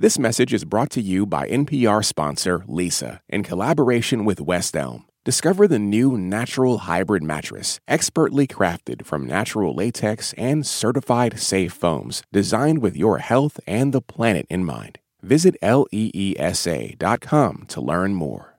This message is brought to you by NPR sponsor Leesa in collaboration with West Elm. Discover the new natural hybrid mattress, expertly crafted from natural latex and certified safe foams, designed with your health and the planet in mind. Visit leesa.com to learn more.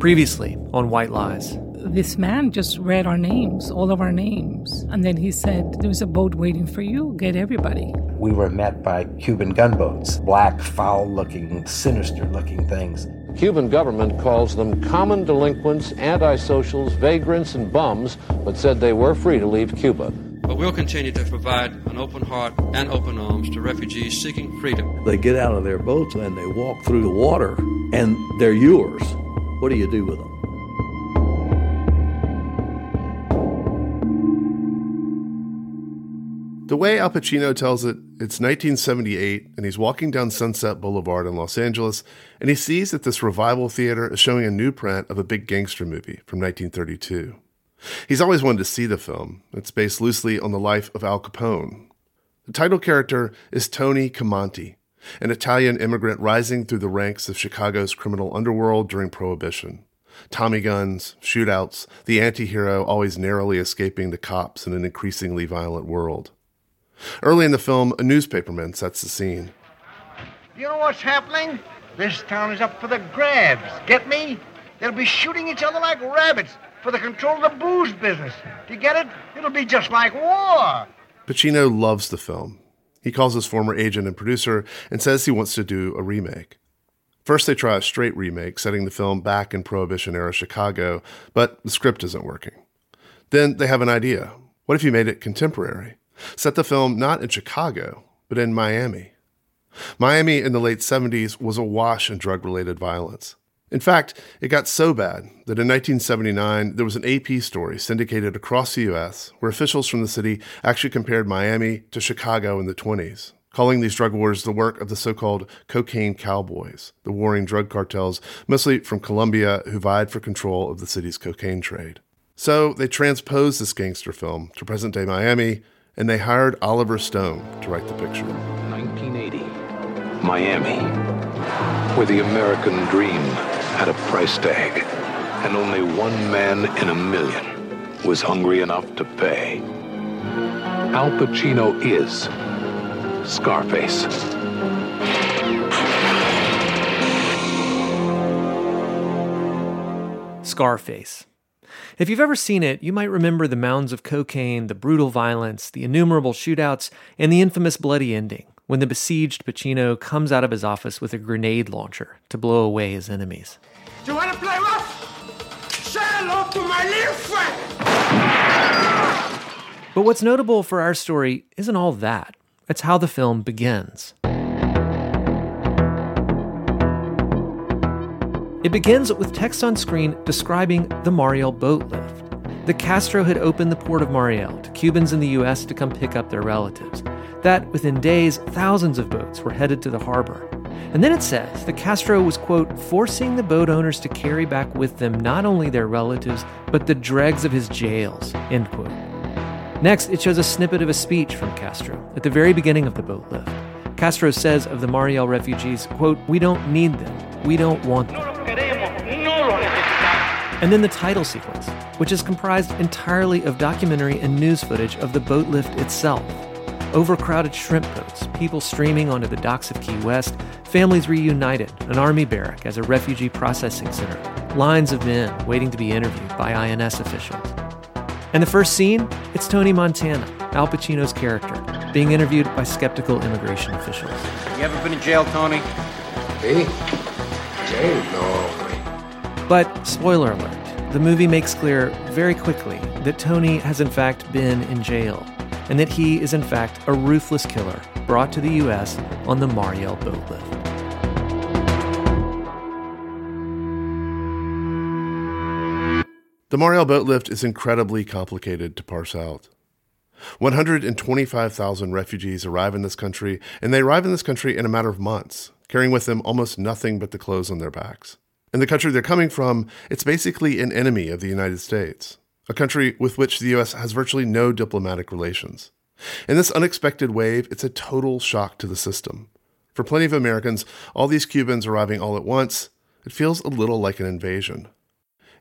Previously on White Lies. This man just read our names, all of our names. And then he said, There's a boat waiting for you. Get everybody. We were met by Cuban gunboats, black, foul looking, sinister looking things. Cuban government calls them common delinquents, antisocials, vagrants, and bums, but said they were free to leave Cuba. But we'll continue to provide an open heart and open arms to refugees seeking freedom. They get out of their boats and they walk through the water, and they're yours. What do you do with them? The way Al Pacino tells it, it's 1978, and he's walking down Sunset Boulevard in Los Angeles, and he sees that this revival theater is showing a new print of a big gangster movie from 1932. He's always wanted to see the film. It's based loosely on the life of Al Capone. The title character is Tony Camonte, an Italian immigrant rising through the ranks of Chicago's criminal underworld during Prohibition. Tommy guns, shootouts, the anti hero always narrowly escaping the cops in an increasingly violent world. Early in the film, a newspaperman sets the scene. You know what's happening? This town is up for the grabs. Get me? They'll be shooting each other like rabbits for the control of the booze business. Do you get it? It'll be just like war. Pacino loves the film. He calls his former agent and producer and says he wants to do a remake. First, they try a straight remake, setting the film back in Prohibition era Chicago, but the script isn't working. Then they have an idea. What if you made it contemporary? Set the film not in Chicago, but in Miami. Miami in the late 70s was awash in drug related violence. In fact, it got so bad that in 1979 there was an AP story syndicated across the US where officials from the city actually compared Miami to Chicago in the 20s, calling these drug wars the work of the so called cocaine cowboys, the warring drug cartels, mostly from Colombia, who vied for control of the city's cocaine trade. So they transposed this gangster film to present day Miami and they hired Oliver Stone to write the picture. 1980, Miami, where the American dream had a price tag, and only one man in a million was hungry enough to pay. Al Pacino is Scarface. Scarface. If you've ever seen it, you might remember the mounds of cocaine, the brutal violence, the innumerable shootouts, and the infamous bloody ending when the besieged Pacino comes out of his office with a grenade launcher to blow away his enemies. Do you want to play rough? Say hello to my little friend! But what's notable for our story isn't all that. It's how the film begins. It begins with text on screen describing the Mariel boat lift. The Castro had opened the port of Mariel to Cubans in the U.S. to come pick up their relatives. That within days, thousands of boats were headed to the harbor. And then it says the Castro was, quote, forcing the boat owners to carry back with them not only their relatives, but the dregs of his jails, end quote. Next, it shows a snippet of a speech from Castro at the very beginning of the boat lift. Castro says of the Mariel refugees, quote, we don't need them. We don't want them. And then the title sequence, which is comprised entirely of documentary and news footage of the boat lift itself. Overcrowded shrimp boats, people streaming onto the docks of Key West, families reunited, an army barrack as a refugee processing center, lines of men waiting to be interviewed by INS officials. And the first scene, it's Tony Montana, Al Pacino's character, being interviewed by skeptical immigration officials. You ever been in jail, Tony? Me? Jail? No. But, spoiler alert, the movie makes clear very quickly that Tony has in fact been in jail, and that he is in fact a ruthless killer brought to the U.S. on the Mariel boat lift. The Mariel boat lift is incredibly complicated to parse out. 125,000 refugees arrive in this country, and they arrive in this country in a matter of months, carrying with them almost nothing but the clothes on their backs. In the country they're coming from, it's basically an enemy of the United States, a country with which the U.S. has virtually no diplomatic relations. In this unexpected wave, it's a total shock to the system. For plenty of Americans, all these Cubans arriving all at once, it feels a little like an invasion.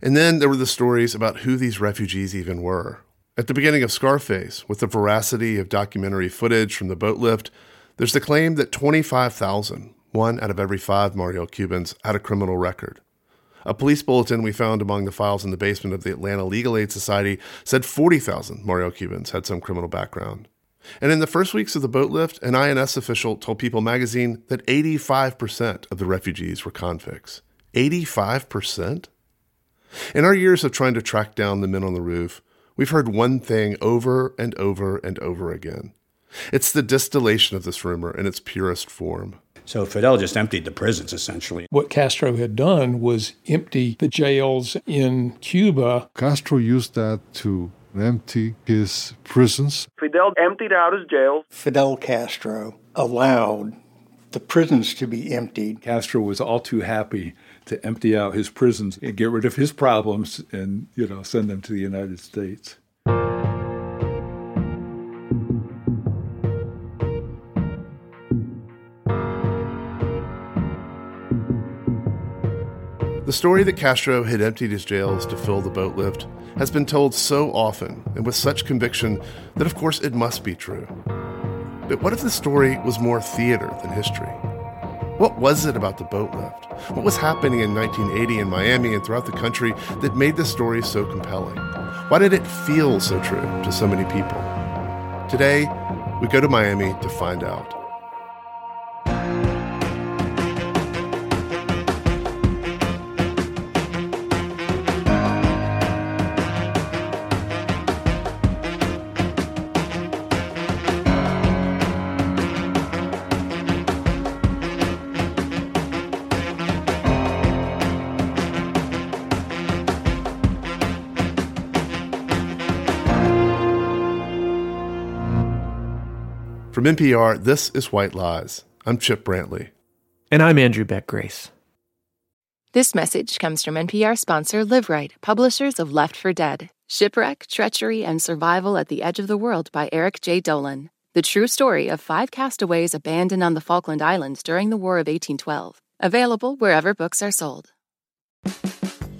And then there were the stories about who these refugees even were. At the beginning of Scarface, with the veracity of documentary footage from the boat lift, there's the claim that 25,000, one out of every five Mariel Cubans, had a criminal record. A police bulletin we found among the files in the basement of the Atlanta Legal Aid Society said 40,000 Mariel Cubans had some criminal background. And in the first weeks of the boat lift, an INS official told People magazine that 85% of the refugees were convicts. 85%? In our years of trying to track down the men on the roof, we've heard one thing over and over and over again. It's the distillation of this rumor in its purest form. So Fidel just emptied the prisons essentially. What Castro had done was empty the jails in Cuba. Castro used that to empty his prisons. Fidel emptied out his jails. Fidel Castro allowed the prisons to be emptied. Castro was all too happy to empty out his prisons and get rid of his problems and, you know, send them to the United States. The story that Castro had emptied his jails to fill the boat lift has been told so often and with such conviction that, of course, it must be true. But what if the story was more theater than history? What was it about the boat lift? What was happening in 1980 in Miami and throughout the country that made the story so compelling? Why did it feel so true to so many people? Today, we go to Miami to find out. From NPR, this is White Lies. I'm Chip Brantley. And I'm Andrew Beck Grace. This message comes from NPR sponsor Liveright, publishers of Left for Dead Shipwreck, Treachery, and Survival at the Edge of the World by Eric J. Dolin. The true story of five castaways abandoned on the Falkland Islands during the War of 1812. Available wherever books are sold.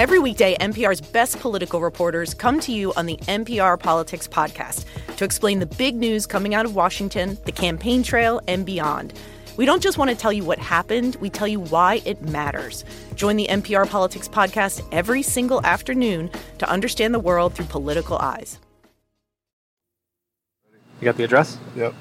Every weekday, NPR's best political reporters come to you on the NPR Politics Podcast to explain the big news coming out of Washington, the campaign trail, and beyond. We don't just want to tell you what happened, we tell you why it matters. Join the NPR Politics Podcast every single afternoon to understand the world through political eyes. You got the address? Yep.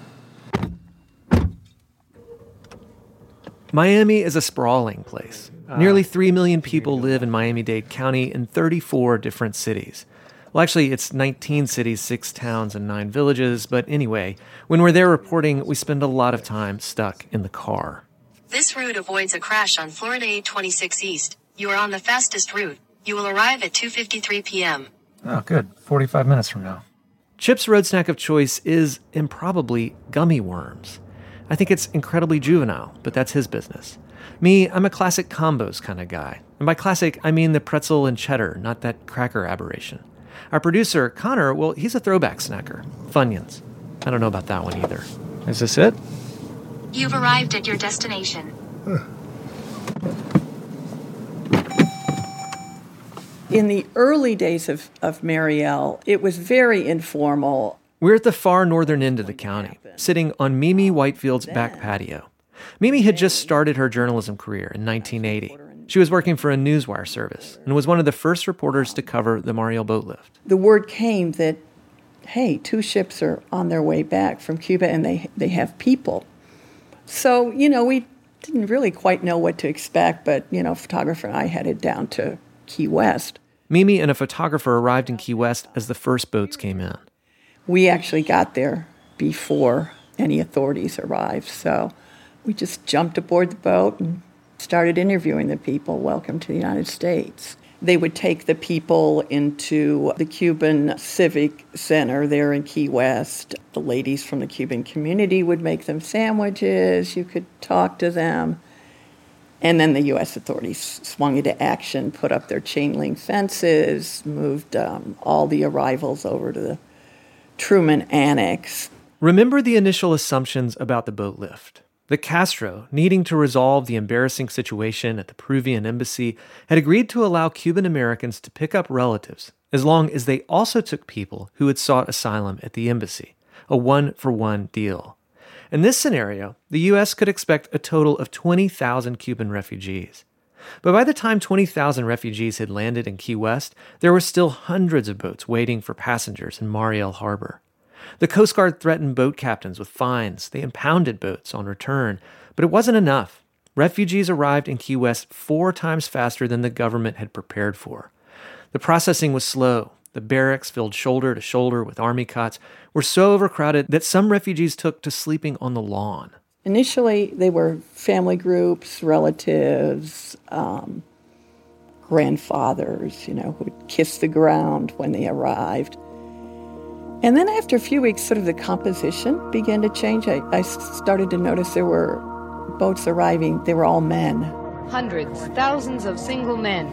Miami is a sprawling place. Nearly ah. 3 million people live in Miami Dade County in 34 different cities. Well, actually, it's 19 cities, 6 towns, and 9 villages, but anyway, when we're there reporting, we spend a lot of time stuck in the car. This route avoids a crash on Florida 826 East. You are on the fastest route. You will arrive at 2:53 p.m. Oh, good. 45 minutes from now. Chip's road snack of choice is improbably gummy worms. I think it's incredibly juvenile, but that's his business. Me, I'm a classic combos kind of guy. And by classic, I mean the pretzel and cheddar, not that cracker aberration. Our producer, Connor, well, he's a throwback snacker. Funyuns. I don't know about that one either. Is this it? You've arrived at your destination. In the early days of, of Mariel, it was very informal. We're at the far northern end of the county, sitting on Mimi oh, Whitefield's back patio. Mimi had just started her journalism career in 1980. She was working for a newswire service and was one of the first reporters to cover the Mariel boat lift. The word came that, hey, two ships are on their way back from Cuba and they, they have people. So, you know, we didn't really quite know what to expect, but, you know, photographer and I headed down to Key West. Mimi and a photographer arrived in Key West as the first boats came in. We actually got there before any authorities arrived, so we just jumped aboard the boat and started interviewing the people. Welcome to the United States. They would take the people into the Cuban Civic Center there in Key West. The ladies from the Cuban community would make them sandwiches. You could talk to them. And then the U.S. authorities swung into action, put up their chain link fences, moved um, all the arrivals over to the Truman Annex. Remember the initial assumptions about the boat lift. The Castro, needing to resolve the embarrassing situation at the Peruvian embassy, had agreed to allow Cuban Americans to pick up relatives as long as they also took people who had sought asylum at the embassy, a one for one deal. In this scenario, the U.S. could expect a total of 20,000 Cuban refugees. But by the time 20,000 refugees had landed in Key West, there were still hundreds of boats waiting for passengers in Mariel Harbor. The Coast Guard threatened boat captains with fines. They impounded boats on return. But it wasn't enough. Refugees arrived in Key West four times faster than the government had prepared for. The processing was slow. The barracks, filled shoulder to shoulder with army cots, were so overcrowded that some refugees took to sleeping on the lawn. Initially, they were family groups, relatives, um, grandfathers, you know, who would kiss the ground when they arrived. And then after a few weeks, sort of the composition began to change. I, I started to notice there were boats arriving, they were all men. Hundreds, thousands of single men.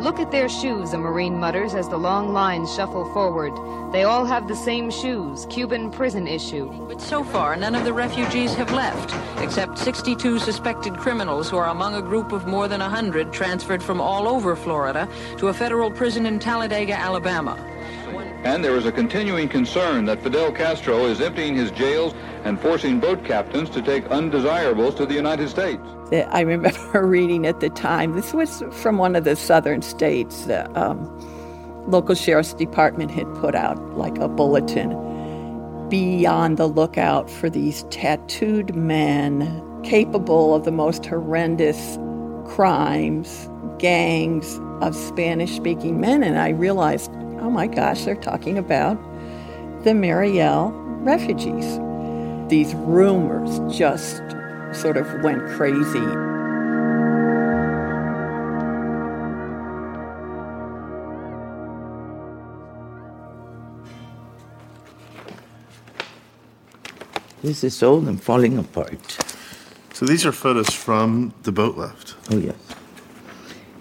Look at their shoes, a Marine mutters as the long lines shuffle forward. They all have the same shoes, Cuban prison issue. But so far, none of the refugees have left, except 62 suspected criminals who are among a group of more than 100 transferred from all over Florida to a federal prison in Talladega, Alabama. And there is a continuing concern that Fidel Castro is emptying his jails and forcing boat captains to take undesirables to the United States. I remember reading at the time, this was from one of the southern states, the um, local sheriff's department had put out like a bulletin be on the lookout for these tattooed men capable of the most horrendous crimes, gangs of Spanish speaking men. And I realized, oh my gosh, they're talking about the Mariel refugees. These rumors just sort of went crazy. This is old and falling apart. So these are photos from the boat lift. Oh, yes.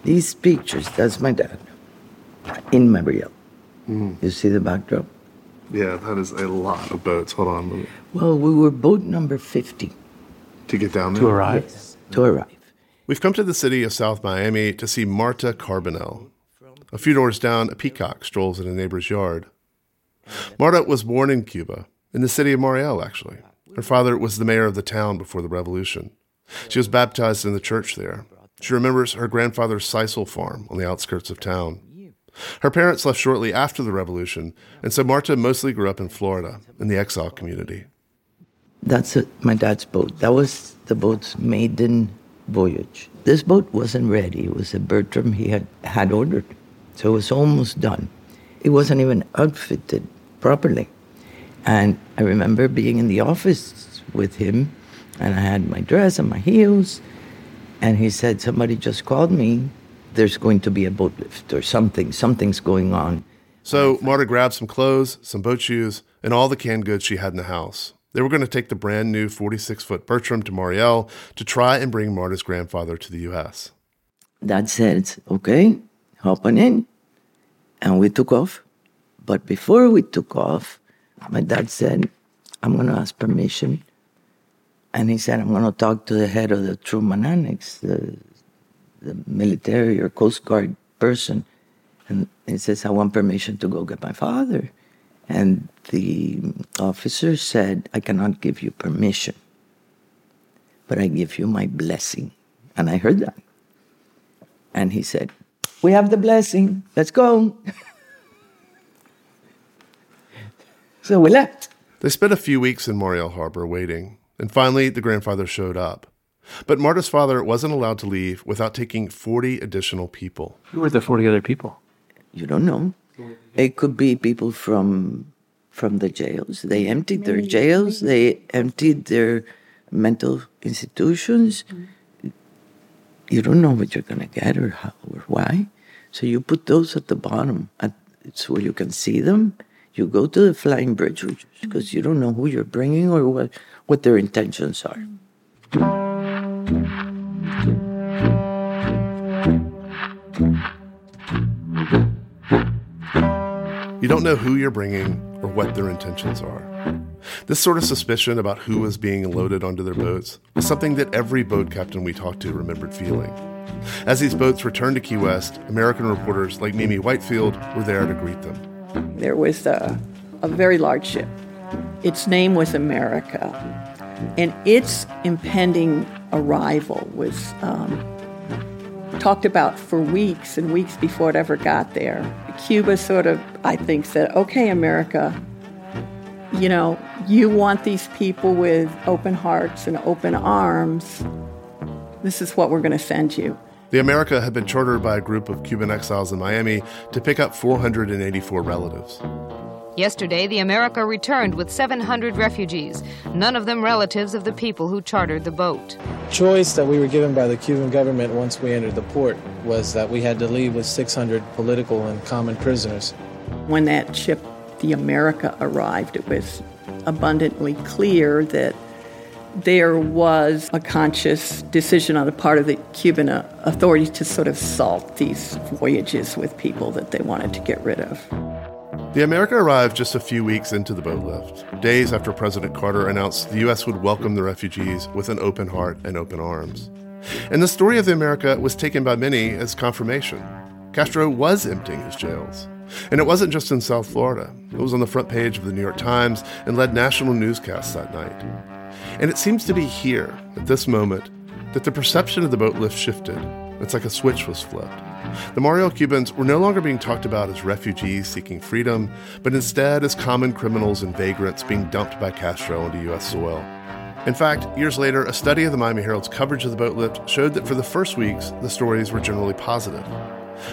These pictures, that's my dad in Mariel. Mhm. You see the backdrop? Yeah, that is a lot of boats. Hold on. let me- Well, we were boat number 50. To get down there? To arrive. Yes, to arrive. We've come to the city of South Miami to see Marta Carbonell. A few doors down, a peacock strolls in a neighbor's yard. Marta was born in Cuba, in the city of Mariel, actually. Her father was the mayor of the town before the revolution. She was baptized in the church there. She remembers her grandfather's sisal farm on the outskirts of town. Her parents left shortly after the revolution, and so Marta mostly grew up in Florida, in the exile community. That's it, my dad's boat. That was the boat's maiden voyage. This boat wasn't ready. It was a Bertram he had, had ordered. So it was almost done. It wasn't even outfitted properly. And I remember being in the office with him, and I had my dress and my heels. And he said, Somebody just called me. There's going to be a boat lift or something. Something's going on. So Marta grabbed some clothes, some boat shoes, and all the canned goods she had in the house. They were going to take the brand new 46 foot Bertram to Mariel to try and bring Marta's grandfather to the U.S. Dad said, Okay, hop on in. And we took off. But before we took off, my dad said, I'm going to ask permission. And he said, I'm going to talk to the head of the Truman Annex, the, the military or Coast Guard person. And he says, I want permission to go get my father. And the officer said, I cannot give you permission, but I give you my blessing. And I heard that. And he said, We have the blessing. Let's go. so we left. They spent a few weeks in Mariel Harbor waiting, and finally the grandfather showed up. But Marta's father wasn't allowed to leave without taking 40 additional people. Who were the 40 other people? You don't know. It could be people from from the jails. They emptied their jails, they emptied their mental institutions. You don't know what you're going to get or how or why. So you put those at the bottom, at, it's where you can see them. You go to the flying bridge because mm-hmm. you don't know who you're bringing or what, what their intentions are. Mm. You don't know who you're bringing or what their intentions are. This sort of suspicion about who was being loaded onto their boats was something that every boat captain we talked to remembered feeling. As these boats returned to Key West, American reporters like Mimi Whitefield were there to greet them. There was a, a very large ship. Its name was America, and its impending arrival was um, talked about for weeks and weeks before it ever got there. Cuba sort of, I think, said, okay, America, you know, you want these people with open hearts and open arms. This is what we're going to send you. The America had been chartered by a group of Cuban exiles in Miami to pick up 484 relatives. Yesterday, the America returned with 700 refugees, none of them relatives of the people who chartered the boat. Choice that we were given by the Cuban government once we entered the port was that we had to leave with 600 political and common prisoners. When that ship, the America, arrived, it was abundantly clear that there was a conscious decision on the part of the Cuban uh, authorities to sort of salt these voyages with people that they wanted to get rid of. The America arrived just a few weeks into the boat lift, days after President Carter announced the U.S. would welcome the refugees with an open heart and open arms. And the story of the America was taken by many as confirmation. Castro was emptying his jails. And it wasn't just in South Florida. It was on the front page of the New York Times and led national newscasts that night. And it seems to be here, at this moment, that the perception of the boat lift shifted. It's like a switch was flipped. The Mariel Cubans were no longer being talked about as refugees seeking freedom, but instead as common criminals and vagrants being dumped by Castro onto U.S. soil. In fact, years later, a study of the Miami Herald's coverage of the boat lift showed that for the first weeks, the stories were generally positive.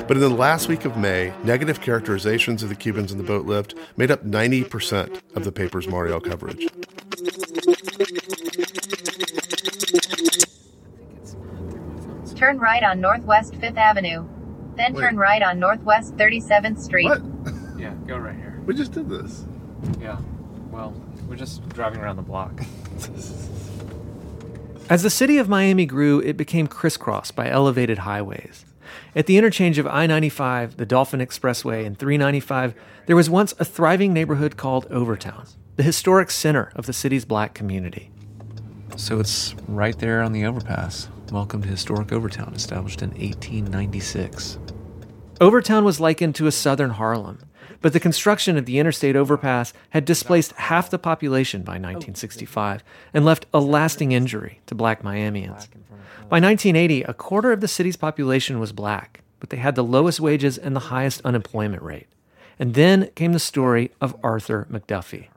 But in the last week of May, negative characterizations of the Cubans in the boat lift made up 90% of the paper's Mariel coverage. Turn right on Northwest 5th Avenue. Then Wait. turn right on Northwest 37th Street. What? Yeah, go right here. We just did this. Yeah. Well, we're just driving around the block. As the city of Miami grew, it became crisscrossed by elevated highways. At the interchange of I 95, the Dolphin Expressway, and 395, there was once a thriving neighborhood called Overtown, the historic center of the city's black community. So it's right there on the overpass. Welcome to historic Overtown, established in 1896. Overtown was likened to a southern Harlem, but the construction of the interstate overpass had displaced half the population by 1965 and left a lasting injury to black Miamians. By 1980, a quarter of the city's population was black, but they had the lowest wages and the highest unemployment rate. And then came the story of Arthur McDuffie.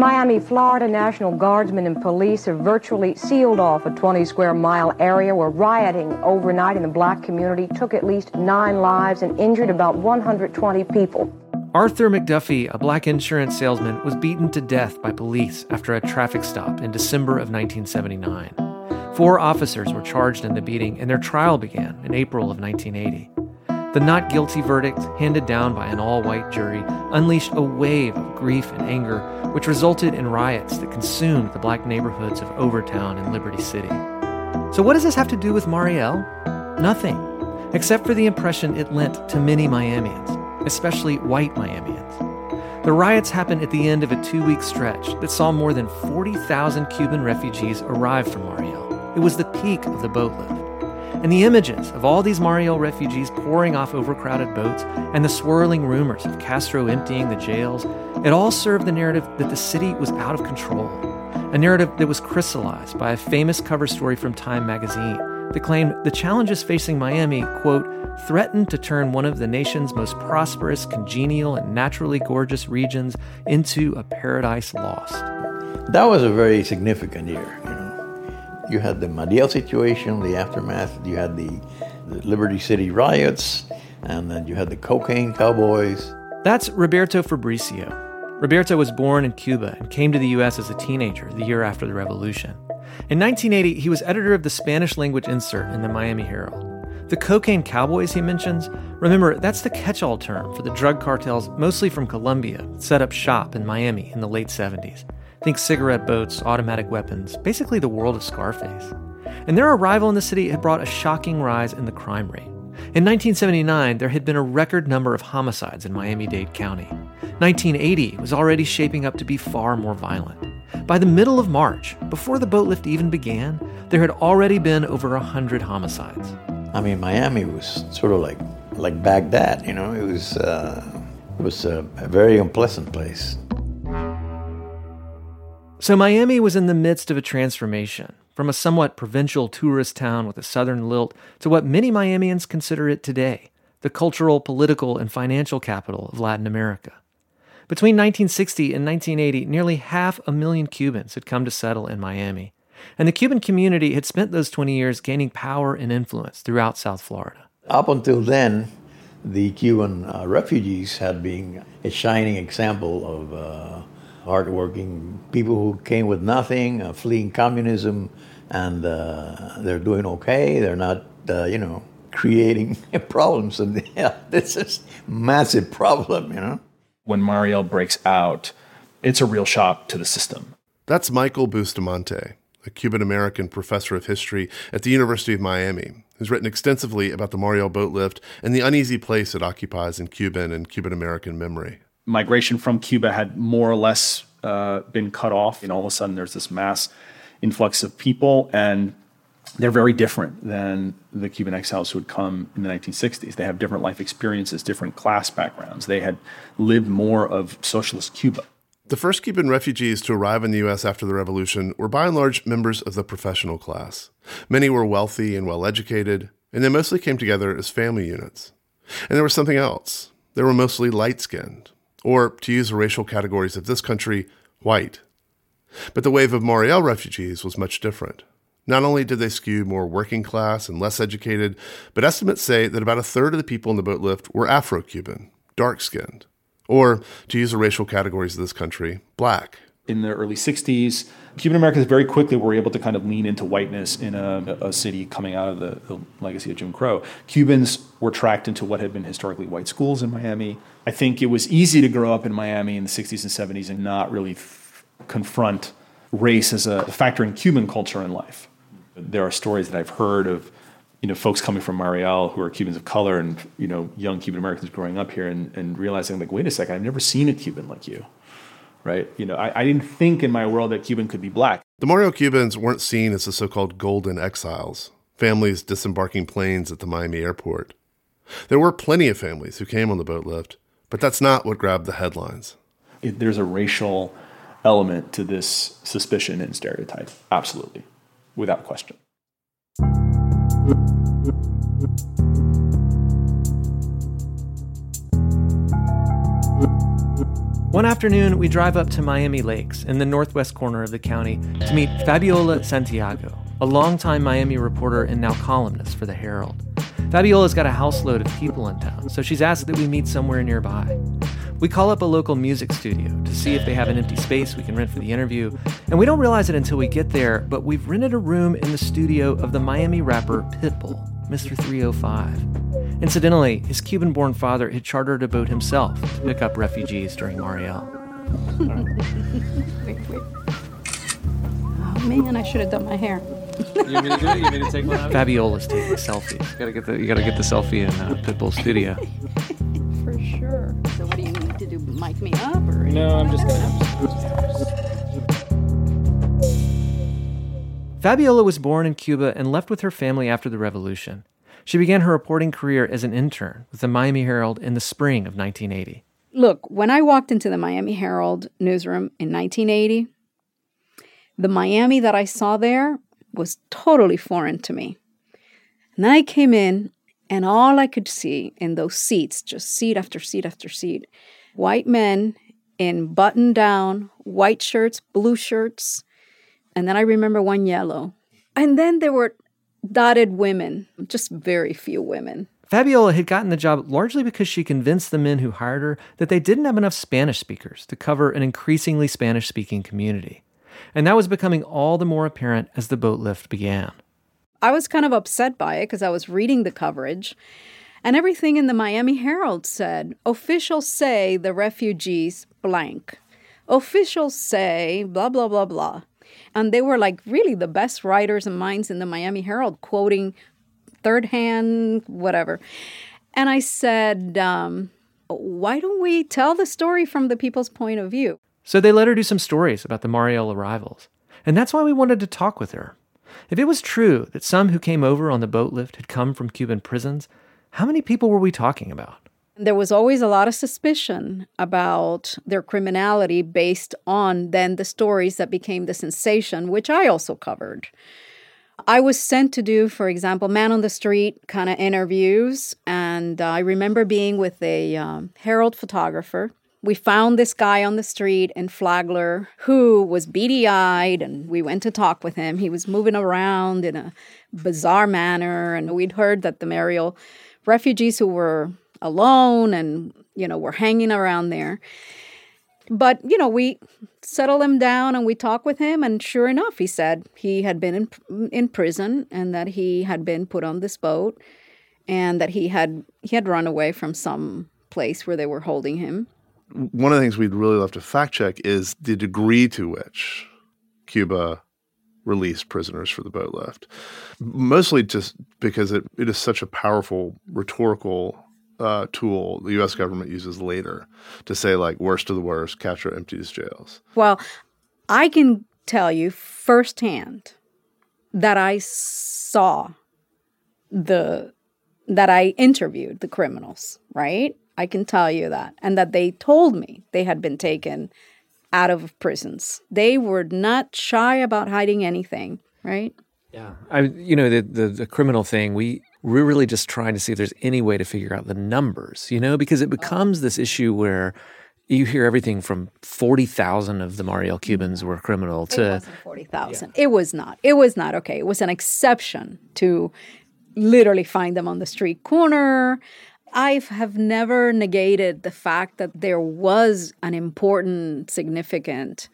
Miami, Florida, National Guardsmen and police have virtually sealed off a 20 square mile area where rioting overnight in the black community took at least nine lives and injured about 120 people. Arthur McDuffie, a black insurance salesman, was beaten to death by police after a traffic stop in December of 1979. Four officers were charged in the beating, and their trial began in April of 1980. The not guilty verdict, handed down by an all white jury, unleashed a wave of grief and anger, which resulted in riots that consumed the black neighborhoods of Overtown and Liberty City. So, what does this have to do with Mariel? Nothing, except for the impression it lent to many Miamians, especially white Miamians. The riots happened at the end of a two week stretch that saw more than 40,000 Cuban refugees arrive from Mariel. It was the peak of the boat lift. And the images of all these Mariel refugees pouring off overcrowded boats and the swirling rumors of Castro emptying the jails, it all served the narrative that the city was out of control. a narrative that was crystallized by a famous cover story from Time magazine that claimed the challenges facing Miami, quote, threatened to turn one of the nation's most prosperous, congenial, and naturally gorgeous regions into a paradise lost. That was a very significant year, you know. You had the Mariel situation, the aftermath, you had the, the Liberty City riots, and then you had the cocaine cowboys. That's Roberto Fabricio. Roberto was born in Cuba and came to the U.S. as a teenager the year after the revolution. In 1980, he was editor of the Spanish language insert in the Miami Herald. The cocaine cowboys he mentions, remember, that's the catch all term for the drug cartels, mostly from Colombia, set up shop in Miami in the late 70s. Think cigarette boats, automatic weapons, basically the world of Scarface. And their arrival in the city had brought a shocking rise in the crime rate. In 1979, there had been a record number of homicides in Miami Dade County. 1980 was already shaping up to be far more violent. By the middle of March, before the boat lift even began, there had already been over 100 homicides. I mean, Miami was sort of like like Baghdad, you know. It was uh, it was a, a very unpleasant place. So Miami was in the midst of a transformation from a somewhat provincial tourist town with a southern lilt to what many Miamians consider it today, the cultural, political, and financial capital of Latin America. Between 1960 and 1980, nearly half a million Cubans had come to settle in Miami, and the Cuban community had spent those 20 years gaining power and influence throughout South Florida. Up until then, the Cuban uh, refugees had been a shining example of uh, hardworking people who came with nothing, uh, fleeing communism, and uh, they're doing okay. They're not, uh, you know, creating problems. And yeah, this is massive problem, you know when Mariel breaks out, it's a real shock to the system. That's Michael Bustamante, a Cuban American professor of history at the University of Miami, who's written extensively about the Mariel boat lift and the uneasy place it occupies in Cuban and Cuban American memory. Migration from Cuba had more or less uh, been cut off, and all of a sudden there's this mass influx of people, and they're very different than the Cuban exiles who had come in the 1960s. They have different life experiences, different class backgrounds. They had lived more of socialist Cuba. The first Cuban refugees to arrive in the U.S. after the revolution were by and large members of the professional class. Many were wealthy and well educated, and they mostly came together as family units. And there was something else. They were mostly light skinned, or, to use the racial categories of this country, white. But the wave of Mariel refugees was much different. Not only did they skew more working class and less educated, but estimates say that about a third of the people in the boat lift were Afro Cuban, dark skinned, or, to use the racial categories of this country, black. In the early 60s, Cuban Americans very quickly were able to kind of lean into whiteness in a, a city coming out of the, the, legacy of Jim Crow. Cubans were tracked into what had been historically white schools in Miami. I think it was easy to grow up in Miami in the 60s and 70s and not really f- confront race as a factor in Cuban culture and life. There are stories that I've heard of, you know, folks coming from Mariel who are Cubans of color and, you know, young Cuban Americans growing up here and, and realizing like, wait a second, I've never seen a Cuban like you. Right? You know, I, I didn't think in my world that Cuban could be black. The Mariel Cubans weren't seen as the so-called golden exiles, families disembarking planes at the Miami airport. There were plenty of families who came on the boat lift, but that's not what grabbed the headlines. It, there's a racial element to this suspicion and stereotype. Absolutely without question. One afternoon, we drive up to Miami Lakes in the northwest corner of the county to meet Fabiola Santiago, a longtime Miami reporter and now columnist for the Herald. Fabiola's got a houseload of people in town, so she's asked that we meet somewhere nearby. We call up a local music studio to see if they have an empty space we can rent for the interview, and we don't realize it until we get there, but we've rented a room in the studio of the Miami rapper Pitbull, Mr. 305. Incidentally, his Cuban born father had chartered a boat himself to pick up refugees during Mariel. wait, wait. Oh man, I should have done my hair. you mean to do it? You mean to take one out? Fabiola's taking a selfie. You gotta get the you gotta get the selfie in uh, Pitbull's studio. For sure. So what do you need to do? Mic me up or? No, I'm just gonna. Fabiola was born in Cuba and left with her family after the revolution. She began her reporting career as an intern with the Miami Herald in the spring of 1980. Look, when I walked into the Miami Herald newsroom in 1980, The Miami that I saw there was totally foreign to me. And I came in, and all I could see in those seats, just seat after seat after seat, white men in button down, white shirts, blue shirts, and then I remember one yellow. And then there were dotted women, just very few women. Fabiola had gotten the job largely because she convinced the men who hired her that they didn't have enough Spanish speakers to cover an increasingly Spanish speaking community. And that was becoming all the more apparent as the boat lift began. I was kind of upset by it because I was reading the coverage, and everything in the Miami Herald said officials say the refugees blank. Officials say blah, blah, blah, blah. And they were like really the best writers and minds in the Miami Herald, quoting third hand, whatever. And I said, um, why don't we tell the story from the people's point of view? So they let her do some stories about the Mariel arrivals. And that's why we wanted to talk with her. If it was true that some who came over on the boat lift had come from Cuban prisons, how many people were we talking about? There was always a lot of suspicion about their criminality based on then the stories that became the sensation, which I also covered. I was sent to do, for example, man on the street kind of interviews. And uh, I remember being with a um, Herald photographer. We found this guy on the street in Flagler who was beady eyed, and we went to talk with him. He was moving around in a bizarre manner, and we'd heard that the Mariel refugees who were alone and, you know, were hanging around there. But, you know, we settled him down and we talked with him. And sure enough, he said he had been in, in prison and that he had been put on this boat and that he had he had run away from some place where they were holding him. One of the things we'd really love to fact check is the degree to which Cuba released prisoners for the boat lift. Mostly just because it, it is such a powerful rhetorical uh, tool the U.S. government uses later to say like worst of the worst, Castro empties jails. Well, I can tell you firsthand that I saw the that I interviewed the criminals, right? I can tell you that. And that they told me they had been taken out of prisons. They were not shy about hiding anything, right? Yeah. I you know the the, the criminal thing, we we're really just trying to see if there's any way to figure out the numbers, you know, because it becomes this issue where you hear everything from 40,000 of the Mariel Cubans were criminal to it wasn't 40,000. Yeah. It was not. It was not. Okay. It was an exception to literally find them on the street corner. I have never negated the fact that there was an important, significant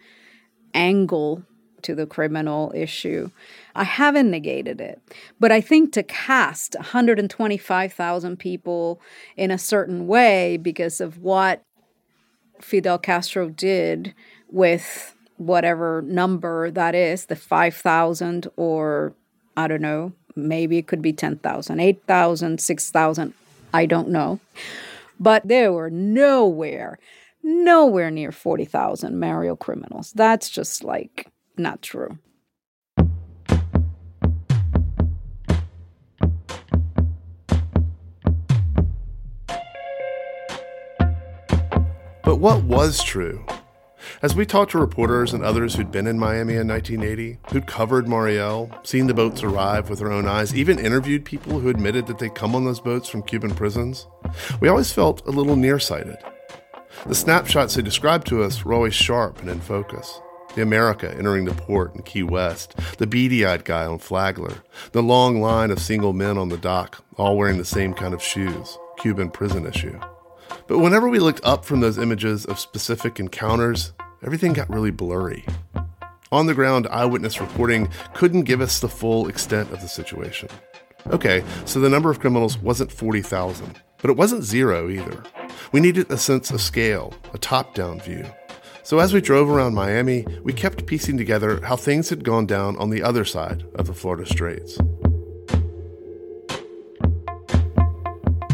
angle to the criminal issue. I haven't negated it. But I think to cast 125,000 people in a certain way because of what Fidel Castro did with whatever number that is, the 5,000 or I don't know, maybe it could be 10,000, 8,000, 6,000, I don't know. But there were nowhere, nowhere near 40,000 Mario criminals. That's just like not true. But what was true? As we talked to reporters and others who'd been in Miami in 1980, who'd covered Mariel, seen the boats arrive with their own eyes, even interviewed people who admitted that they'd come on those boats from Cuban prisons, we always felt a little nearsighted. The snapshots they described to us were always sharp and in focus the America entering the port in Key West, the beady eyed guy on Flagler, the long line of single men on the dock, all wearing the same kind of shoes, Cuban prison issue. But whenever we looked up from those images of specific encounters, everything got really blurry. On the ground eyewitness reporting couldn't give us the full extent of the situation. Okay, so the number of criminals wasn't 40,000, but it wasn't zero either. We needed a sense of scale, a top down view. So as we drove around Miami, we kept piecing together how things had gone down on the other side of the Florida Straits.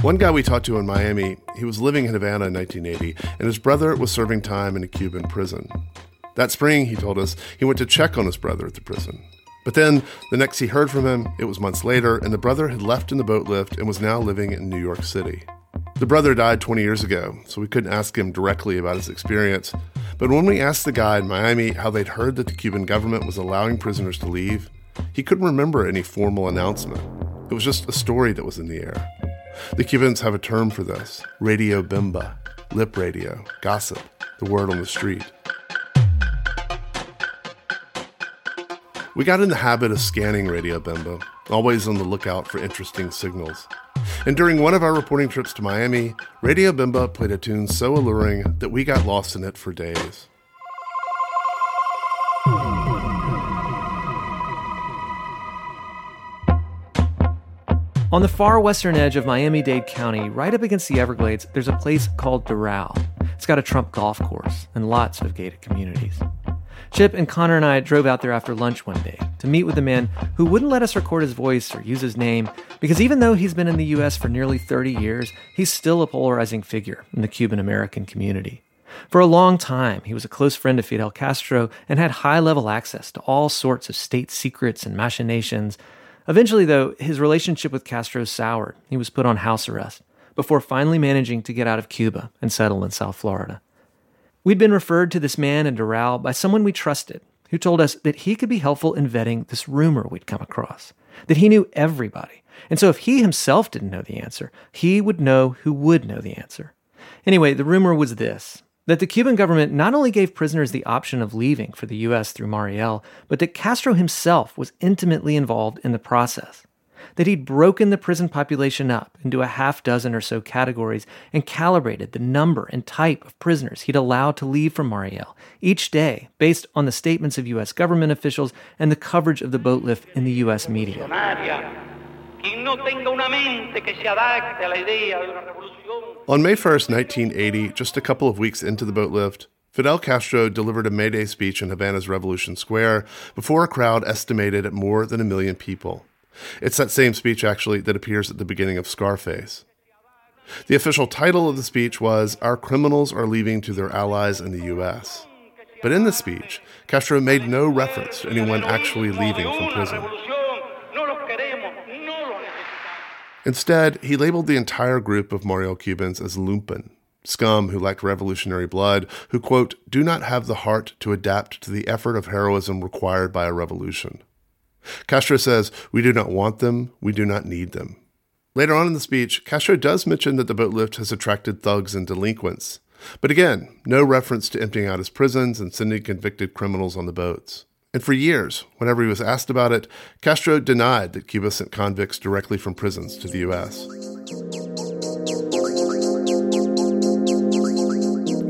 One guy we talked to in Miami, he was living in Havana in 1980, and his brother was serving time in a Cuban prison. That spring, he told us, he went to check on his brother at the prison. But then, the next he heard from him, it was months later, and the brother had left in the boat lift and was now living in New York City. The brother died 20 years ago, so we couldn't ask him directly about his experience, But when we asked the guy in Miami how they'd heard that the Cuban government was allowing prisoners to leave, he couldn't remember any formal announcement. It was just a story that was in the air. The Cubans have a term for this radio bemba, lip radio, gossip, the word on the street. We got in the habit of scanning Radio Bemba, always on the lookout for interesting signals. And during one of our reporting trips to Miami, Radio Bemba played a tune so alluring that we got lost in it for days. On the far western edge of Miami Dade County, right up against the Everglades, there's a place called Doral. It's got a Trump golf course and lots of gated communities. Chip and Connor and I drove out there after lunch one day to meet with a man who wouldn't let us record his voice or use his name because even though he's been in the US for nearly 30 years, he's still a polarizing figure in the Cuban American community. For a long time, he was a close friend of Fidel Castro and had high level access to all sorts of state secrets and machinations. Eventually, though, his relationship with Castro soured. He was put on house arrest before finally managing to get out of Cuba and settle in South Florida. We'd been referred to this man in Doral by someone we trusted, who told us that he could be helpful in vetting this rumor we'd come across, that he knew everybody. And so if he himself didn't know the answer, he would know who would know the answer. Anyway, the rumor was this that the Cuban government not only gave prisoners the option of leaving for the U.S. through Mariel, but that Castro himself was intimately involved in the process that he'd broken the prison population up into a half dozen or so categories and calibrated the number and type of prisoners he'd allowed to leave from Mariel each day based on the statements of U.S. government officials and the coverage of the boat lift in the U.S. media. On May 1st, 1980, just a couple of weeks into the boat lift, Fidel Castro delivered a May Day speech in Havana's Revolution Square before a crowd estimated at more than a million people. It's that same speech, actually, that appears at the beginning of Scarface. The official title of the speech was Our Criminals Are Leaving to Their Allies in the U.S. But in the speech, Castro made no reference to anyone actually leaving from prison. Instead, he labeled the entire group of Mariel Cubans as lumpen, scum who lacked revolutionary blood, who, quote, do not have the heart to adapt to the effort of heroism required by a revolution. Castro says, We do not want them, we do not need them. Later on in the speech, Castro does mention that the boat lift has attracted thugs and delinquents. But again, no reference to emptying out his prisons and sending convicted criminals on the boats. And for years, whenever he was asked about it, Castro denied that Cuba sent convicts directly from prisons to the U.S.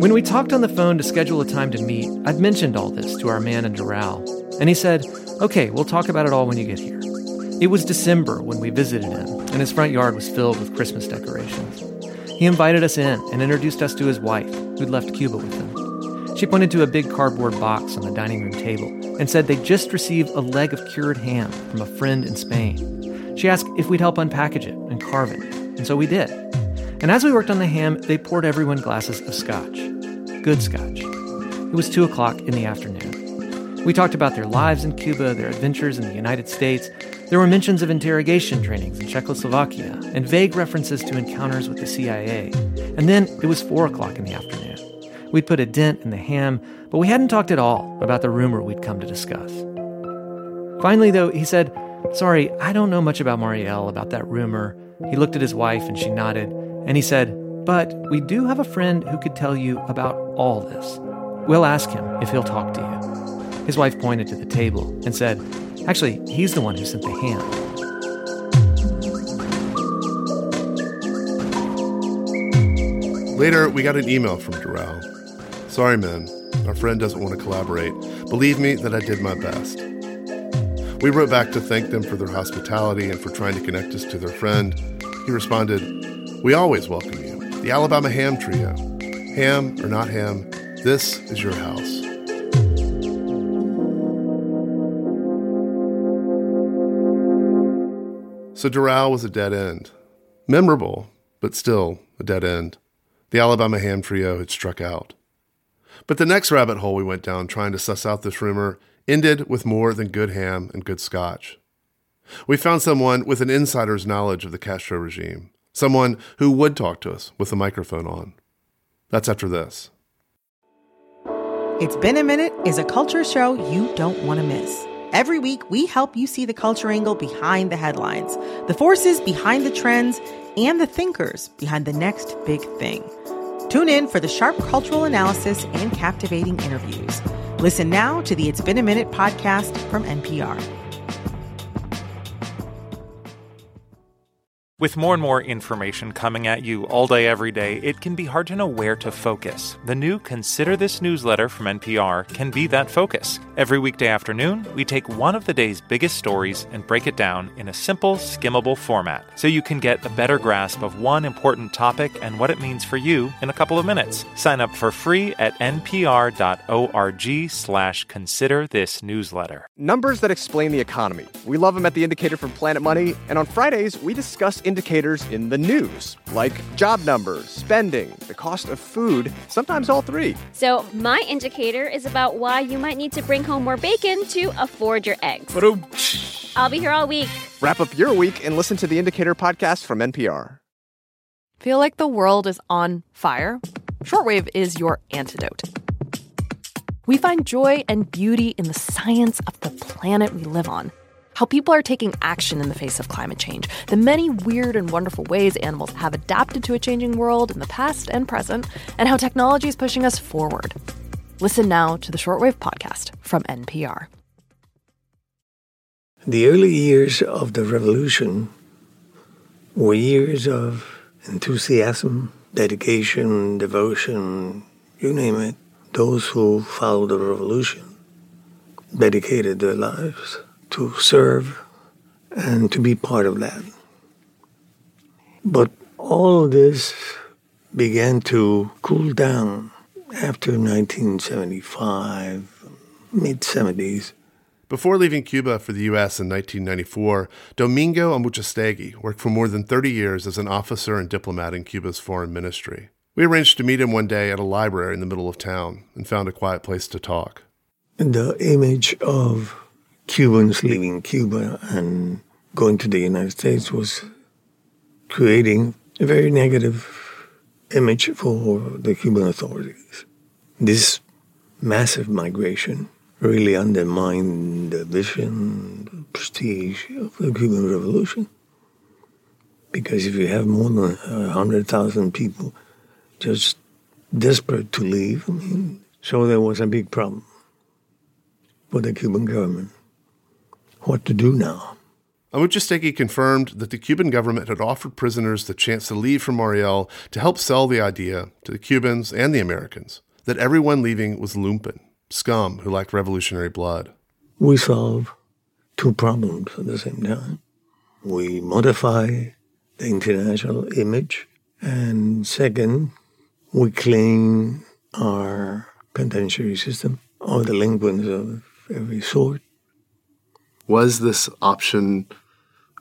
When we talked on the phone to schedule a time to meet, I'd mentioned all this to our man in Doral, and he said, Okay, we'll talk about it all when you get here. It was December when we visited him, and his front yard was filled with Christmas decorations. He invited us in and introduced us to his wife, who'd left Cuba with him. She pointed to a big cardboard box on the dining room table and said they'd just received a leg of cured ham from a friend in Spain. She asked if we'd help unpackage it and carve it, and so we did. And as we worked on the ham, they poured everyone glasses of scotch. Good scotch. It was 2 o'clock in the afternoon. We talked about their lives in Cuba, their adventures in the United States. There were mentions of interrogation trainings in Czechoslovakia and vague references to encounters with the CIA. And then it was 4 o'clock in the afternoon. We'd put a dent in the ham, but we hadn't talked at all about the rumor we'd come to discuss. Finally, though, he said, Sorry, I don't know much about Mariel, about that rumor. He looked at his wife and she nodded, and he said, But we do have a friend who could tell you about all this. We'll ask him if he'll talk to you. His wife pointed to the table and said, Actually, he's the one who sent the ham. Later, we got an email from Doral. Sorry, man, our friend doesn't want to collaborate. Believe me that I did my best. We wrote back to thank them for their hospitality and for trying to connect us to their friend. He responded, We always welcome you. The Alabama Ham Trio. Ham or not ham, this is your house. So Doral was a dead end. Memorable, but still a dead end. The Alabama ham trio had struck out. But the next rabbit hole we went down trying to suss out this rumor ended with more than good ham and good scotch. We found someone with an insider's knowledge of the Castro regime, someone who would talk to us with the microphone on. That's after this. It's Been a Minute is a culture show you don't want to miss. Every week, we help you see the culture angle behind the headlines, the forces behind the trends, and the thinkers behind the next big thing. Tune in for the sharp cultural analysis and captivating interviews. Listen now to the It's Been a Minute podcast from NPR. With more and more information coming at you all day, every day, it can be hard to know where to focus. The new Consider This newsletter from NPR can be that focus. Every weekday afternoon, we take one of the day's biggest stories and break it down in a simple, skimmable format so you can get a better grasp of one important topic and what it means for you in a couple of minutes. Sign up for free at npr.org slash consider this newsletter. Numbers that explain the economy. We love them at The Indicator from Planet Money, and on Fridays, we discuss indicators in the news, like job numbers, spending, the cost of food, sometimes all three. So, my indicator is about why you might need to bring home more bacon to afford your eggs. I'll be here all week. Wrap up your week and listen to the Indicator podcast from NPR. Feel like the world is on fire? Shortwave is your antidote. We find joy and beauty in the science of the planet we live on. How people are taking action in the face of climate change, the many weird and wonderful ways animals have adapted to a changing world in the past and present, and how technology is pushing us forward. Listen now to the Shortwave Podcast from NPR. The early years of the revolution were years of enthusiasm, dedication, devotion, you name it. Those who followed the revolution dedicated their lives to serve and to be part of that. But all of this began to cool down after 1975, mid 70s. Before leaving Cuba for the U.S. in 1994, Domingo Amuchastegui worked for more than 30 years as an officer and diplomat in Cuba's foreign ministry. We arranged to meet him one day at a library in the middle of town and found a quiet place to talk. The image of Cubans leaving Cuba and going to the United States was creating a very negative image for the Cuban authorities. This massive migration really undermined the vision, the prestige of the Cuban Revolution. Because if you have more than 100,000 people just desperate to leave, I mean, so there was a big problem for the Cuban government what to do now. Amuchastegui confirmed that the Cuban government had offered prisoners the chance to leave from Mariel to help sell the idea to the Cubans and the Americans that everyone leaving was lumpen, scum who lacked revolutionary blood. We solve two problems at the same time. We modify the international image, and second, we clean our penitentiary system of delinquents of every sort. Was this option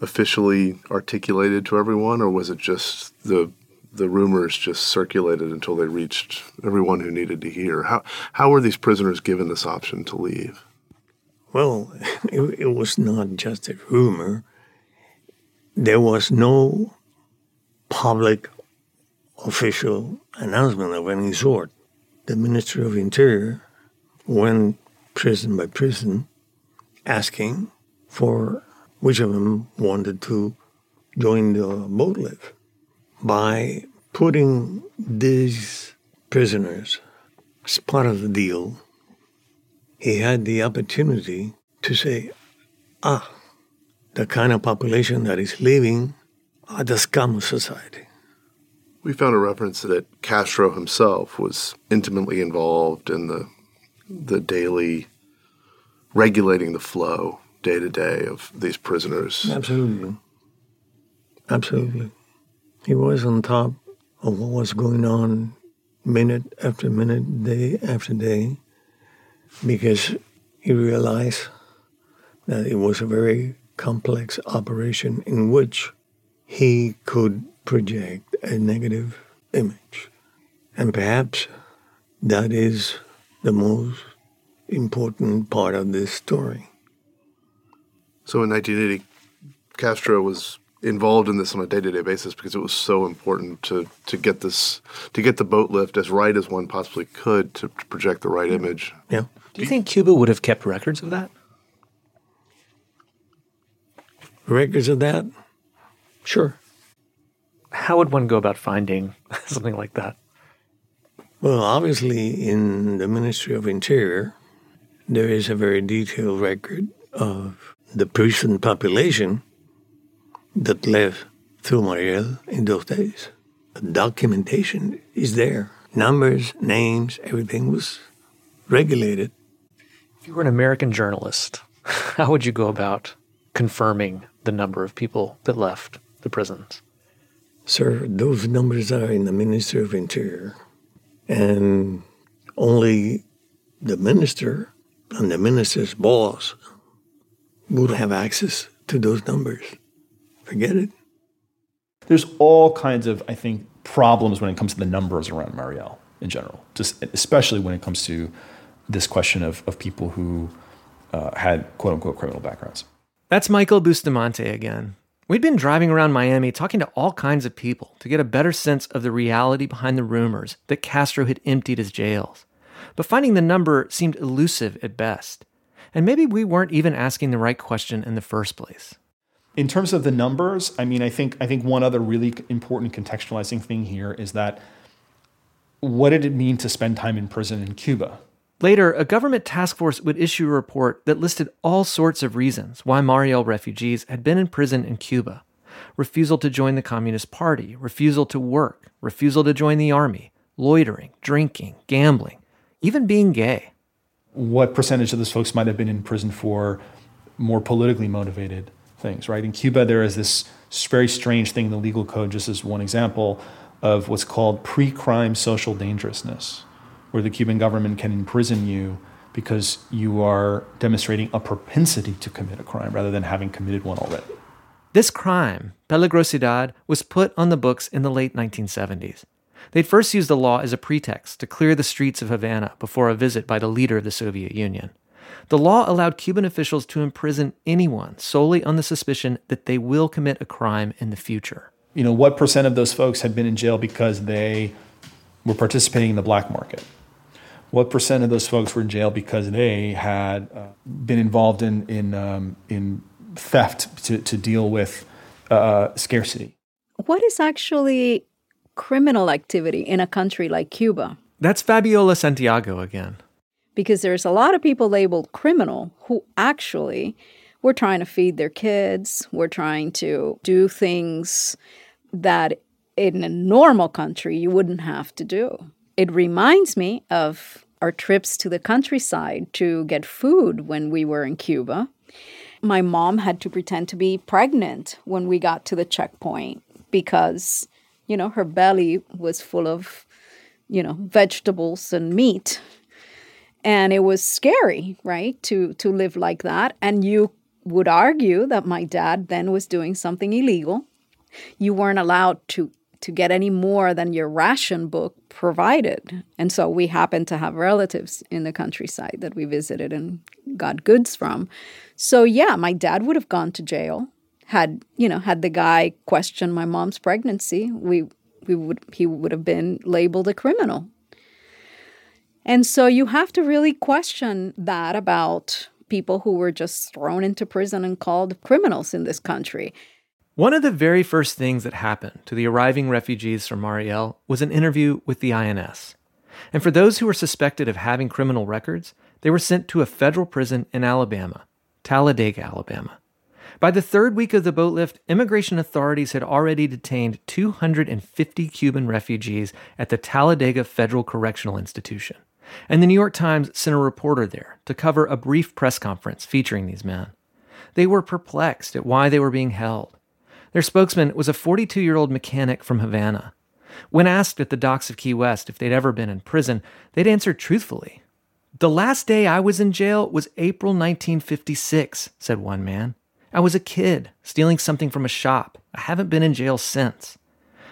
officially articulated to everyone, or was it just the the rumors just circulated until they reached everyone who needed to hear? How how were these prisoners given this option to leave? Well, it, it was not just a rumor. There was no public official announcement of any sort. The Ministry of Interior went prison by prison asking for which of them wanted to join the boat lift. By putting these prisoners as part of the deal, he had the opportunity to say, ah, the kind of population that is leaving are the scum of society. We found a reference that Castro himself was intimately involved in the the daily regulating the flow day to day of these prisoners. Absolutely. Absolutely. He was on top of what was going on minute after minute, day after day, because he realized that it was a very complex operation in which he could project a negative image. And perhaps that is the most important part of this story. So in 1980, Castro was involved in this on a day-to-day basis because it was so important to to get this to get the boat lift as right as one possibly could to, to project the right image. Yeah. Do you think Cuba would have kept records of that? Records of that? Sure. How would one go about finding something like that? Well, obviously, in the Ministry of Interior, there is a very detailed record of the prison population that left through Mariel in those days. The documentation is there. Numbers, names, everything was regulated. If you were an American journalist, how would you go about confirming the number of people that left the prisons? Sir, those numbers are in the Ministry of Interior. And only the minister and the minister's boss would have access to those numbers. Forget it. There's all kinds of, I think, problems when it comes to the numbers around Mariel in general, just especially when it comes to this question of, of people who uh, had quote unquote criminal backgrounds. That's Michael Bustamante again. We'd been driving around Miami talking to all kinds of people to get a better sense of the reality behind the rumors that Castro had emptied his jails. But finding the number seemed elusive at best. And maybe we weren't even asking the right question in the first place. In terms of the numbers, I mean, I think I think one other really important contextualizing thing here is that what did it mean to spend time in prison in Cuba? Later, a government task force would issue a report that listed all sorts of reasons why Mariel refugees had been in prison in Cuba refusal to join the Communist Party, refusal to work, refusal to join the army, loitering, drinking, gambling, even being gay. What percentage of those folks might have been in prison for more politically motivated things, right? In Cuba, there is this very strange thing in the legal code, just as one example, of what's called pre crime social dangerousness, where the Cuban government can imprison you because you are demonstrating a propensity to commit a crime rather than having committed one already. This crime, peligrosidad, was put on the books in the late 1970s. They'd first used the law as a pretext to clear the streets of Havana before a visit by the leader of the Soviet Union. The law allowed Cuban officials to imprison anyone solely on the suspicion that they will commit a crime in the future. You know, what percent of those folks had been in jail because they were participating in the black market? What percent of those folks were in jail because they had uh, been involved in in um, in theft to, to deal with uh, scarcity? What is actually criminal activity in a country like Cuba? That's Fabiola Santiago again. Because there's a lot of people labeled criminal who actually were trying to feed their kids, were trying to do things that in a normal country you wouldn't have to do. It reminds me of our trips to the countryside to get food when we were in Cuba. My mom had to pretend to be pregnant when we got to the checkpoint because, you know, her belly was full of, you know, vegetables and meat. And it was scary, right? To to live like that. And you would argue that my dad then was doing something illegal. You weren't allowed to to get any more than your ration book provided. And so we happened to have relatives in the countryside that we visited and got goods from. So yeah, my dad would have gone to jail had, you know, had the guy questioned my mom's pregnancy, we we would he would have been labeled a criminal. And so you have to really question that about people who were just thrown into prison and called criminals in this country. One of the very first things that happened to the arriving refugees from Mariel was an interview with the INS. And for those who were suspected of having criminal records, they were sent to a federal prison in Alabama, Talladega, Alabama. By the third week of the boat lift, immigration authorities had already detained 250 Cuban refugees at the Talladega Federal Correctional Institution. And the New York Times sent a reporter there to cover a brief press conference featuring these men. They were perplexed at why they were being held. Their spokesman was a 42 year old mechanic from Havana. When asked at the docks of Key West if they'd ever been in prison, they'd answered truthfully. The last day I was in jail was April 1956, said one man. I was a kid, stealing something from a shop. I haven't been in jail since.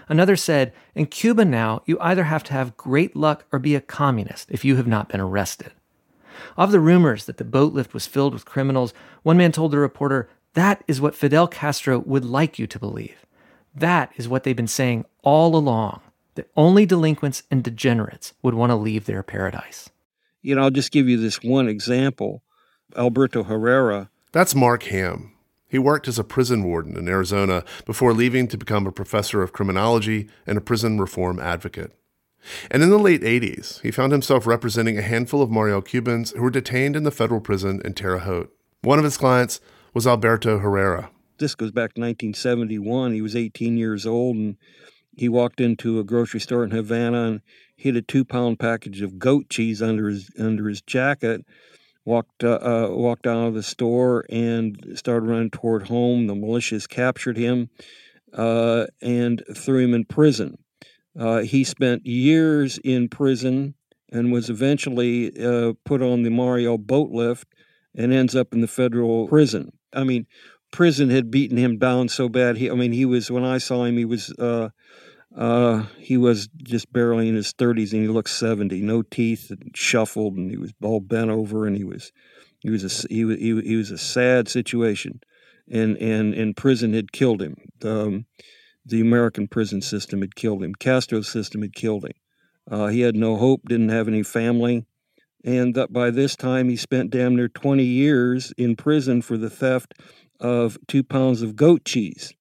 Another said, In Cuba now, you either have to have great luck or be a communist if you have not been arrested. Of the rumors that the boat lift was filled with criminals, one man told the reporter, That is what Fidel Castro would like you to believe. That is what they've been saying all along that only delinquents and degenerates would want to leave their paradise. You know, I'll just give you this one example. Alberto Herrera. That's Mark Hamm. He worked as a prison warden in Arizona before leaving to become a professor of criminology and a prison reform advocate. And in the late 80s, he found himself representing a handful of Mariel Cubans who were detained in the federal prison in Terre Haute. One of his clients was Alberto Herrera. This goes back to 1971. He was 18 years old and he walked into a grocery store in Havana and hid a two pound package of goat cheese under his under his jacket walked uh, uh, walked out of the store and started running toward home. The militias captured him uh, and threw him in prison. Uh, he spent years in prison and was eventually uh, put on the Mariel boat lift and ends up in the federal prison. I mean, prison had beaten him down so bad. He, I mean, he was when I saw him, he was uh, he was just barely in his 30s and he looked 70, no teeth, and shuffled, and he was all bent over, and he was he was a he was he, he was a sad situation, and and and prison had killed him. Um, the American prison system had killed him. Castro's system had killed him. Uh, he had no hope, didn't have any family, and that by this time he spent damn near 20 years in prison for the theft of two pounds of goat cheese.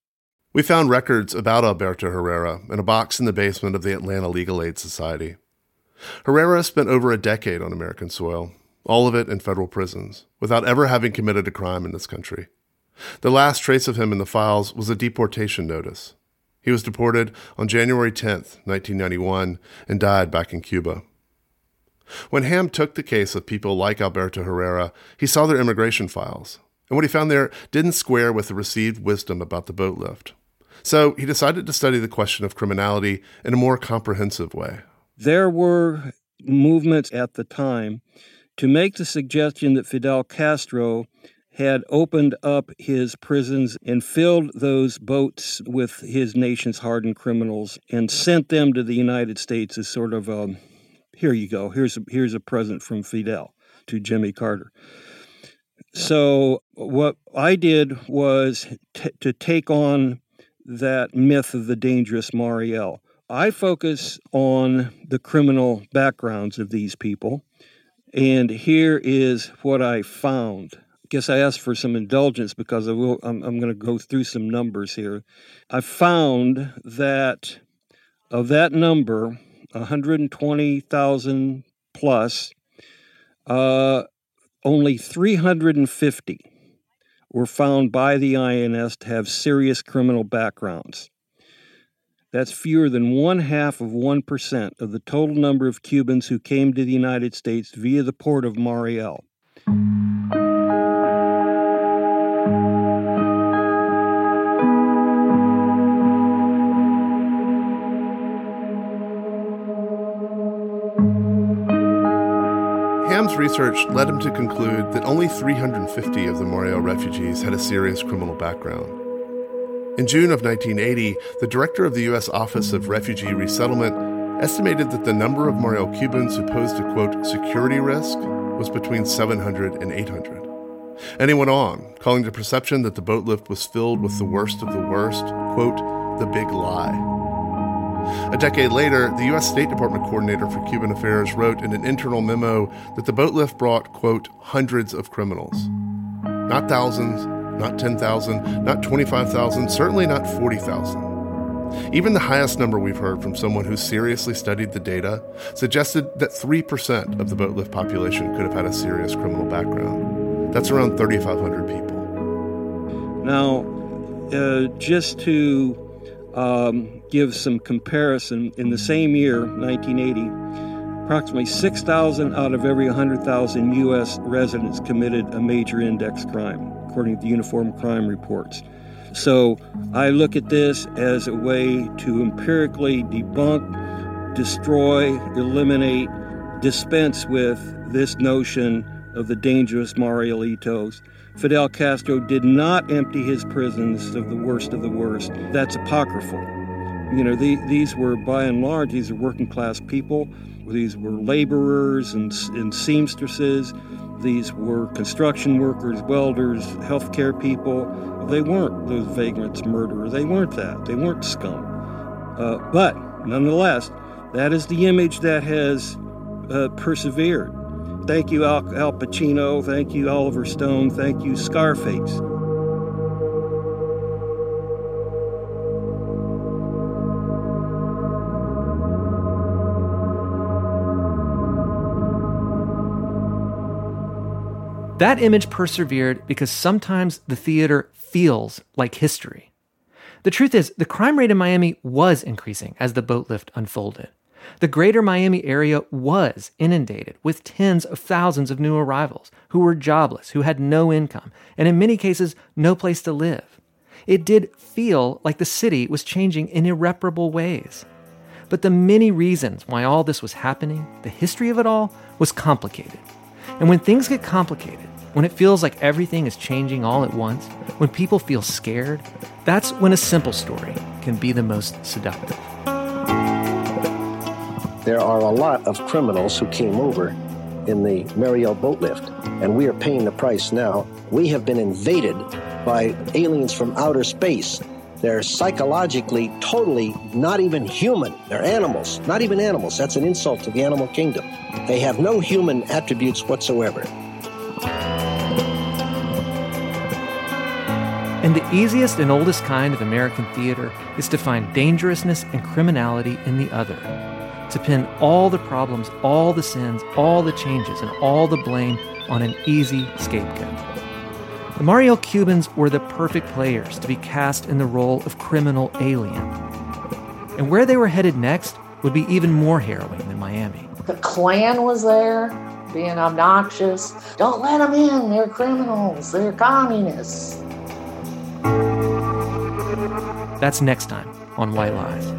We found records about Alberto Herrera in a box in the basement of the Atlanta Legal Aid Society. Herrera spent over a decade on American soil, all of it in federal prisons, without ever having committed a crime in this country. The last trace of him in the files was a deportation notice. He was deported on January 10, 1991, and died back in Cuba. When Hamm took the case of people like Alberto Herrera, he saw their immigration files, and what he found there didn't square with the received wisdom about the boat lift. So he decided to study the question of criminality in a more comprehensive way. There were movements at the time to make the suggestion that Fidel Castro had opened up his prisons and filled those boats with his nation's hardened criminals and sent them to the United States as sort of a here you go, here's a, here's a present from Fidel to Jimmy Carter. So, what I did was t- to take on that myth of the dangerous Mariel. I focus on the criminal backgrounds of these people, and here is what I found. I guess I asked for some indulgence because I will. I'm, I'm going to go through some numbers here. I found that of that number, 120,000 plus, uh, only 350 were found by the INS to have serious criminal backgrounds. That's fewer than one half of 1% of the total number of Cubans who came to the United States via the port of Mariel. Research led him to conclude that only 350 of the Mariel refugees had a serious criminal background. In June of 1980, the director of the U.S. Office of Refugee Resettlement estimated that the number of Mariel Cubans who posed a quote security risk was between 700 and 800. And he went on, calling the perception that the boat lift was filled with the worst of the worst, quote, the big lie. A decade later, the U.S. State Department coordinator for Cuban affairs wrote in an internal memo that the boat lift brought, quote, hundreds of criminals. Not thousands, not 10,000, not 25,000, certainly not 40,000. Even the highest number we've heard from someone who seriously studied the data suggested that 3% of the boat lift population could have had a serious criminal background. That's around 3,500 people. Now, uh, just to um, give some comparison, in the same year, 1980, approximately 6,000 out of every 100,000 U.S. residents committed a major index crime, according to the Uniform Crime Reports. So I look at this as a way to empirically debunk, destroy, eliminate, dispense with this notion of the dangerous Marielitos. Fidel Castro did not empty his prisons of the worst of the worst. That's apocryphal. You know, the, these were, by and large, these are working class people. These were laborers and, and seamstresses. these were construction workers, welders, healthcare people. They weren't those vagrants, murderers. They weren't that. They weren't scum. Uh, but nonetheless, that is the image that has uh, persevered. Thank you, Al, Al Pacino. Thank you, Oliver Stone. Thank you, Scarface. That image persevered because sometimes the theater feels like history. The truth is, the crime rate in Miami was increasing as the boat lift unfolded. The greater Miami area was inundated with tens of thousands of new arrivals who were jobless, who had no income, and in many cases, no place to live. It did feel like the city was changing in irreparable ways. But the many reasons why all this was happening, the history of it all, was complicated. And when things get complicated, when it feels like everything is changing all at once, when people feel scared, that's when a simple story can be the most seductive. There are a lot of criminals who came over in the Mariel boat lift, and we are paying the price now. We have been invaded by aliens from outer space. They're psychologically totally not even human. They're animals, not even animals. That's an insult to the animal kingdom. They have no human attributes whatsoever. And the easiest and oldest kind of American theater is to find dangerousness and criminality in the other, to pin all the problems, all the sins, all the changes, and all the blame on an easy scapegoat. The Mariel Cubans were the perfect players to be cast in the role of criminal alien. And where they were headed next would be even more harrowing than Miami. The Klan was there, being obnoxious. Don't let them in, they're criminals, they're communists. That's next time on White Lies.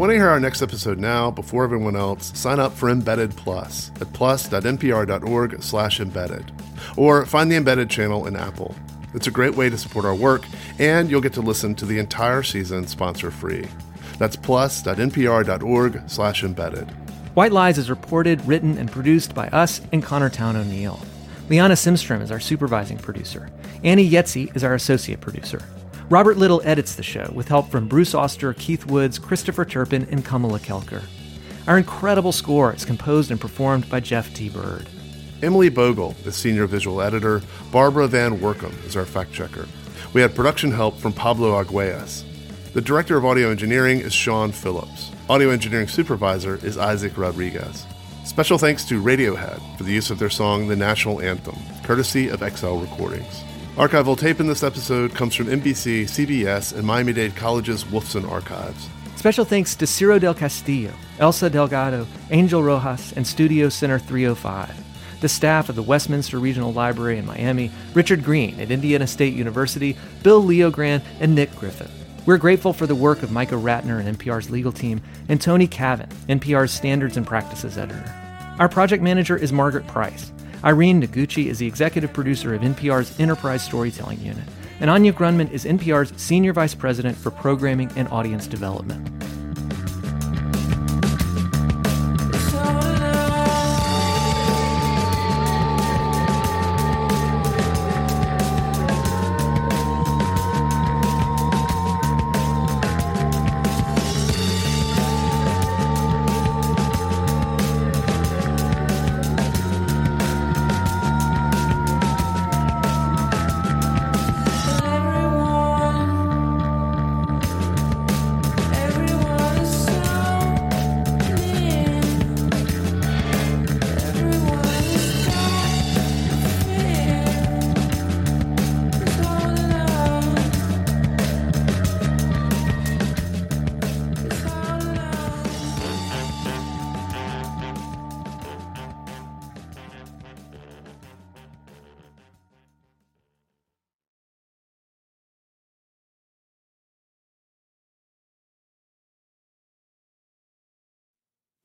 Want to hear our next episode now, before everyone else, sign up for Embedded Plus at plus.npr.org slash embedded. Or find the Embedded channel in Apple. It's a great way to support our work, and you'll get to listen to the entire season sponsor-free. That's plus.npr.org slash embedded. White Lies is reported, written, and produced by us and Connor Towne O'Neill. Liana Simstrom is our supervising producer. Annie Yetzi is our associate producer. Robert Little edits the show with help from Bruce Auster, Keith Woods, Christopher Turpin, and Kamala Kelkar. Our incredible score is composed and performed by Jeff T. Bird. Emily Bogle is senior visual editor. Barbara Van Woerkom is our fact checker. We had production help from Pablo Arguelles. The director of audio engineering is Sean Phillips. Audio engineering supervisor is Isaac Rodriguez. Special thanks to Radiohead for the use of their song The National Anthem, courtesy of XL Recordings. Archival tape in this episode comes from NBC, CBS, and Miami Dade College's Wolfson Archives. Special thanks to Ciro del Castillo, Elsa Delgado, Angel Rojas, and Studio Center 305. The staff of the Westminster Regional Library in Miami, Richard Green at Indiana State University, Bill LeoGrande, and Nick Griffith. We're grateful for the work of Micah Ratner and NPR's legal team, and Tony Cavin, NPR's Standards and Practices editor. Our project manager is Margaret Price. Irene Noguchi is the executive producer of NPR's Enterprise Storytelling Unit, and Anya Grundmann is NPR's Senior Vice President for Programming and Audience Development.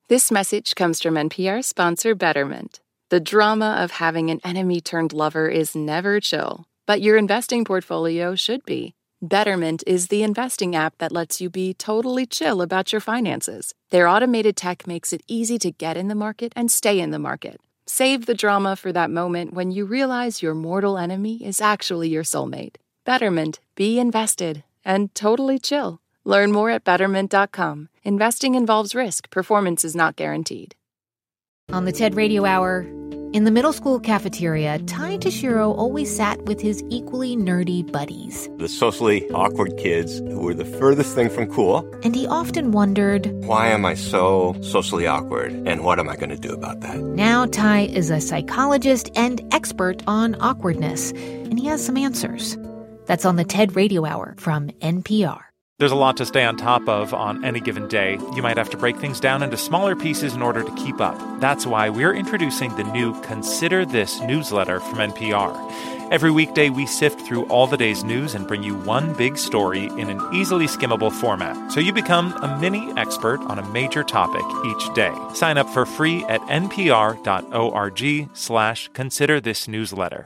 This message comes from NPR sponsor Betterment. The drama of having an enemy turned lover is never chill, but your investing portfolio should be. Betterment is the investing app that lets you be totally chill about your finances. Their automated tech makes it easy to get in the market and stay in the market. Save the drama for that moment when you realize your mortal enemy is actually your soulmate. Betterment, be invested and totally chill. Learn more at betterment.com. Investing involves risk, performance is not guaranteed. On the TED Radio Hour, in the middle school cafeteria, Ty Tashiro always sat with his equally nerdy buddies. The socially awkward kids who were the furthest thing from cool. And he often wondered, Why am I so socially awkward? And what am I going to do about that? Now, Ty is a psychologist and expert on awkwardness, and he has some answers. That's on the TED Radio Hour from NPR. There's a lot to stay on top of on any given day. You might have to break things down into smaller pieces in order to keep up. That's why we're introducing the new Consider This newsletter from NPR. Every weekday, we sift through all the day's news and bring you one big story in an easily skimmable format, so you become a mini expert on a major topic each day. Sign up for free at npr.org slash consider this newsletter.